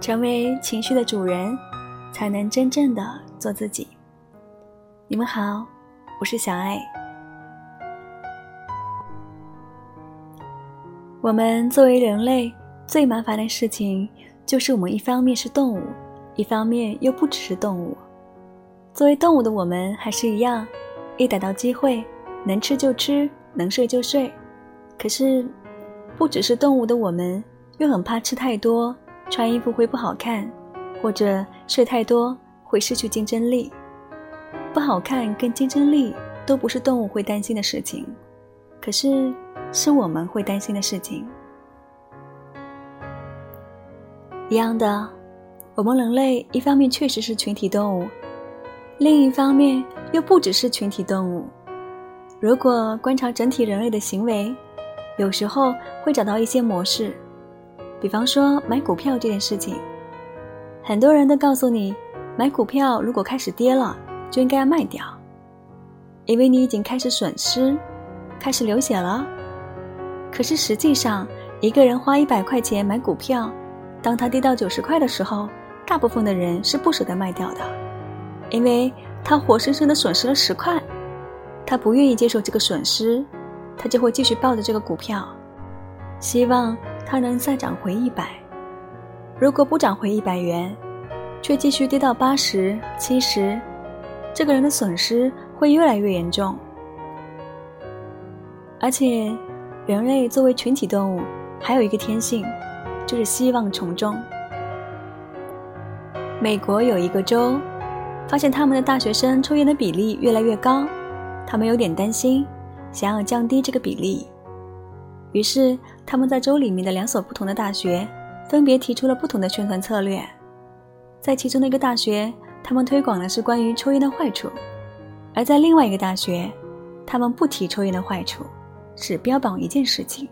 成为情绪的主人，才能真正的做自己。你们好，我是小爱。我们作为人类，最麻烦的事情就是我们一方面是动物，一方面又不只是动物。作为动物的我们还是一样，一逮到机会，能吃就吃，能睡就睡。可是，不只是动物的我们，又很怕吃太多，穿衣服会不好看，或者睡太多会失去竞争力。不好看跟竞争力都不是动物会担心的事情，可是是我们会担心的事情。一样的，我们人类一方面确实是群体动物，另一方面又不只是群体动物。如果观察整体人类的行为，有时候会找到一些模式，比方说买股票这件事情，很多人都告诉你，买股票如果开始跌了，就应该要卖掉，因为你已经开始损失，开始流血了。可是实际上，一个人花一百块钱买股票，当它跌到九十块的时候，大部分的人是不舍得卖掉的，因为他活生生的损失了十块，他不愿意接受这个损失。他就会继续抱着这个股票，希望它能再涨回一百。如果不涨回一百元，却继续跌到八十七十，这个人的损失会越来越严重。而且，人类作为群体动物，还有一个天性，就是希望从众。美国有一个州，发现他们的大学生抽烟的比例越来越高，他们有点担心。想要降低这个比例，于是他们在州里面的两所不同的大学分别提出了不同的宣传策略。在其中的一个大学，他们推广的是关于抽烟的坏处；而在另外一个大学，他们不提抽烟的坏处，只标榜一件事情，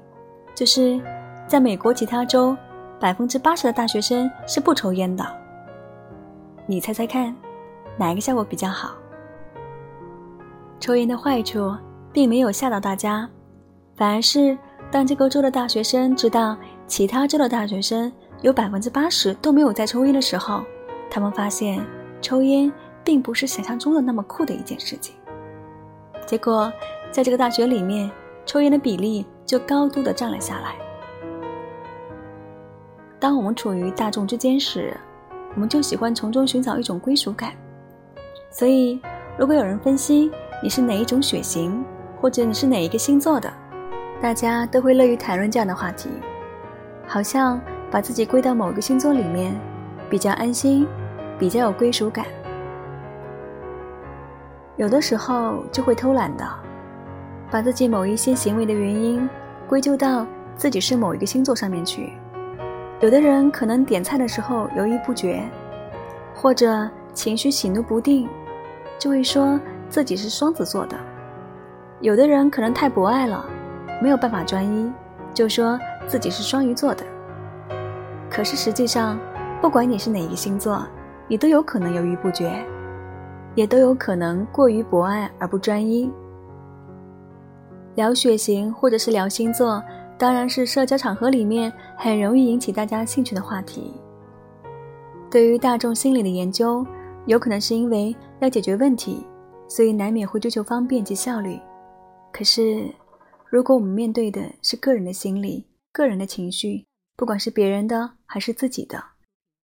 就是在美国其他州，百分之八十的大学生是不抽烟的。你猜猜看，哪一个效果比较好？抽烟的坏处。并没有吓到大家，反而是当这个州的大学生知道其他州的大学生有百分之八十都没有在抽烟的时候，他们发现抽烟并不是想象中的那么酷的一件事情。结果，在这个大学里面，抽烟的比例就高度的降了下来。当我们处于大众之间时，我们就喜欢从中寻找一种归属感。所以，如果有人分析你是哪一种血型，或者你是哪一个星座的，大家都会乐于谈论这样的话题，好像把自己归到某个星座里面，比较安心，比较有归属感。有的时候就会偷懒的，把自己某一些行为的原因归咎到自己是某一个星座上面去。有的人可能点菜的时候犹豫不决，或者情绪喜怒不定，就会说自己是双子座的。有的人可能太博爱了，没有办法专一，就说自己是双鱼座的。可是实际上，不管你是哪一个星座，你都有可能犹豫不决，也都有可能过于博爱而不专一。聊血型或者是聊星座，当然是社交场合里面很容易引起大家兴趣的话题。对于大众心理的研究，有可能是因为要解决问题，所以难免会追求方便及效率。可是，如果我们面对的是个人的心理、个人的情绪，不管是别人的还是自己的，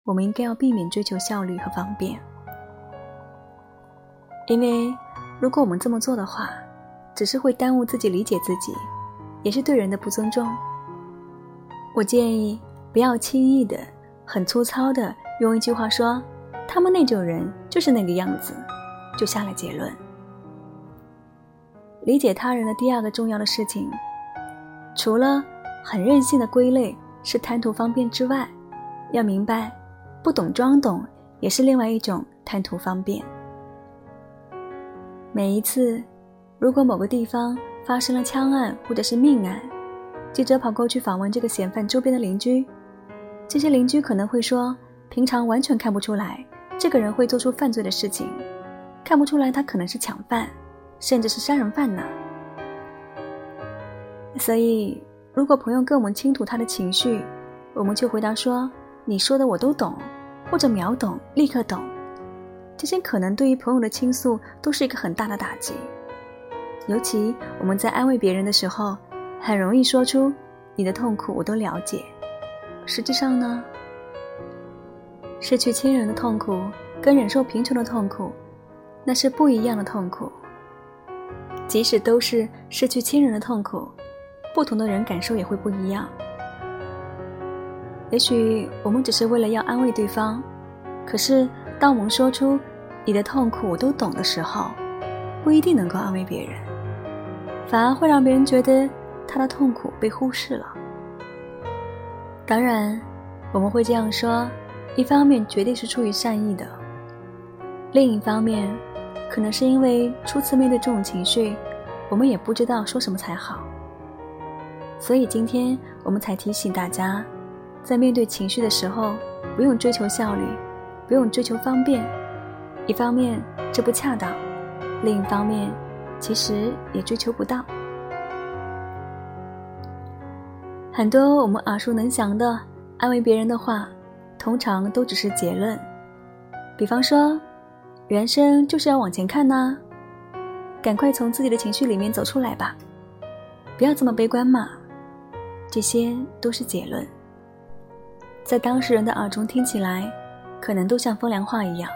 我们应该要避免追求效率和方便。因为，如果我们这么做的话，只是会耽误自己理解自己，也是对人的不尊重。我建议不要轻易的、很粗糙的用一句话说“他们那种人就是那个样子”，就下了结论。理解他人的第二个重要的事情，除了很任性的归类是贪图方便之外，要明白，不懂装懂也是另外一种贪图方便。每一次，如果某个地方发生了枪案或者是命案，记者跑过去访问这个嫌犯周边的邻居，这些邻居可能会说，平常完全看不出来这个人会做出犯罪的事情，看不出来他可能是抢犯。甚至是杀人犯呢。所以，如果朋友跟我们倾吐他的情绪，我们就回答说：“你说的我都懂，或者秒懂、立刻懂，这些可能对于朋友的倾诉都是一个很大的打击。尤其我们在安慰别人的时候，很容易说出你的痛苦我都了解。实际上呢，失去亲人的痛苦跟忍受贫穷的痛苦，那是不一样的痛苦。即使都是失去亲人的痛苦，不同的人感受也会不一样。也许我们只是为了要安慰对方，可是当我们说出你的痛苦我都懂的时候，不一定能够安慰别人。反而会让别人觉得他的痛苦被忽视了。当然，我们会这样说，一方面绝对是出于善意的，另一方面，可能是因为初次面对这种情绪，我们也不知道说什么才好。所以今天我们才提醒大家，在面对情绪的时候，不用追求效率，不用追求方便。一方面这不恰当，另一方面。其实也追求不到。很多我们耳熟能详的安慰别人的话，通常都只是结论。比方说，人生就是要往前看呐，赶快从自己的情绪里面走出来吧，不要这么悲观嘛。这些都是结论，在当事人的耳中听起来，可能都像风凉话一样。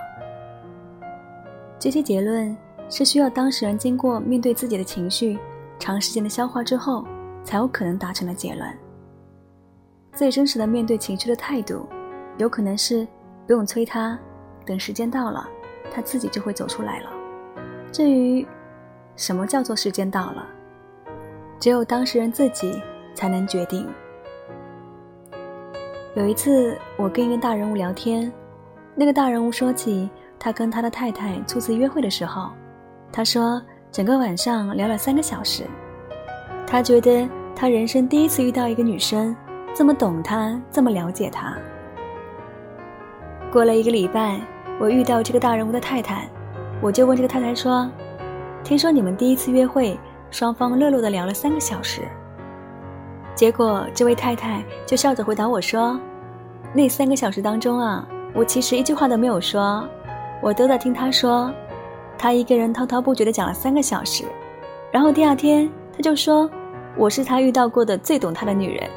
这些结论。是需要当事人经过面对自己的情绪，长时间的消化之后，才有可能达成的结论。最真实的面对情绪的态度，有可能是不用催他，等时间到了，他自己就会走出来了。至于什么叫做时间到了，只有当事人自己才能决定。有一次，我跟一个大人物聊天，那个大人物说起他跟他的太太初次约会的时候。他说：“整个晚上聊了三个小时，他觉得他人生第一次遇到一个女生这么懂他，这么了解他。”过了一个礼拜，我遇到这个大人物的太太，我就问这个太太说：“听说你们第一次约会，双方热络的聊了三个小时。”结果这位太太就笑着回答我说：“那三个小时当中啊，我其实一句话都没有说，我都在听他说。”他一个人滔滔不绝的讲了三个小时，然后第二天他就说：“我是他遇到过的最懂他的女人。”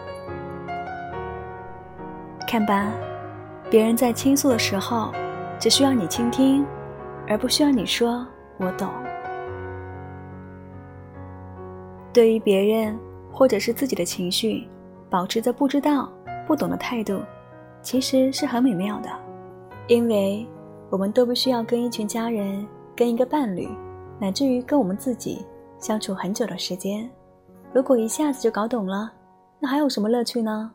看吧，别人在倾诉的时候，只需要你倾听，而不需要你说“我懂”。对于别人或者是自己的情绪，保持着不知道、不懂的态度，其实是很美妙的，因为我们都不需要跟一群家人。跟一个伴侣，乃至于跟我们自己相处很久的时间，如果一下子就搞懂了，那还有什么乐趣呢？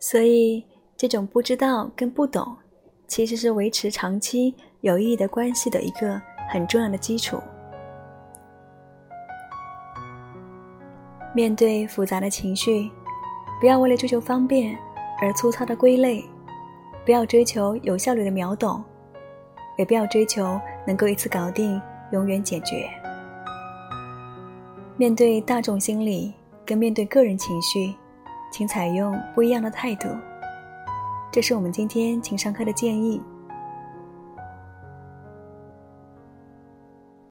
所以，这种不知道跟不懂，其实是维持长期有意义的关系的一个很重要的基础。面对复杂的情绪，不要为了追求方便而粗糙的归类，不要追求有效率的秒懂。也不要追求能够一次搞定、永远解决。面对大众心理跟面对个人情绪，请采用不一样的态度。这是我们今天情商课的建议。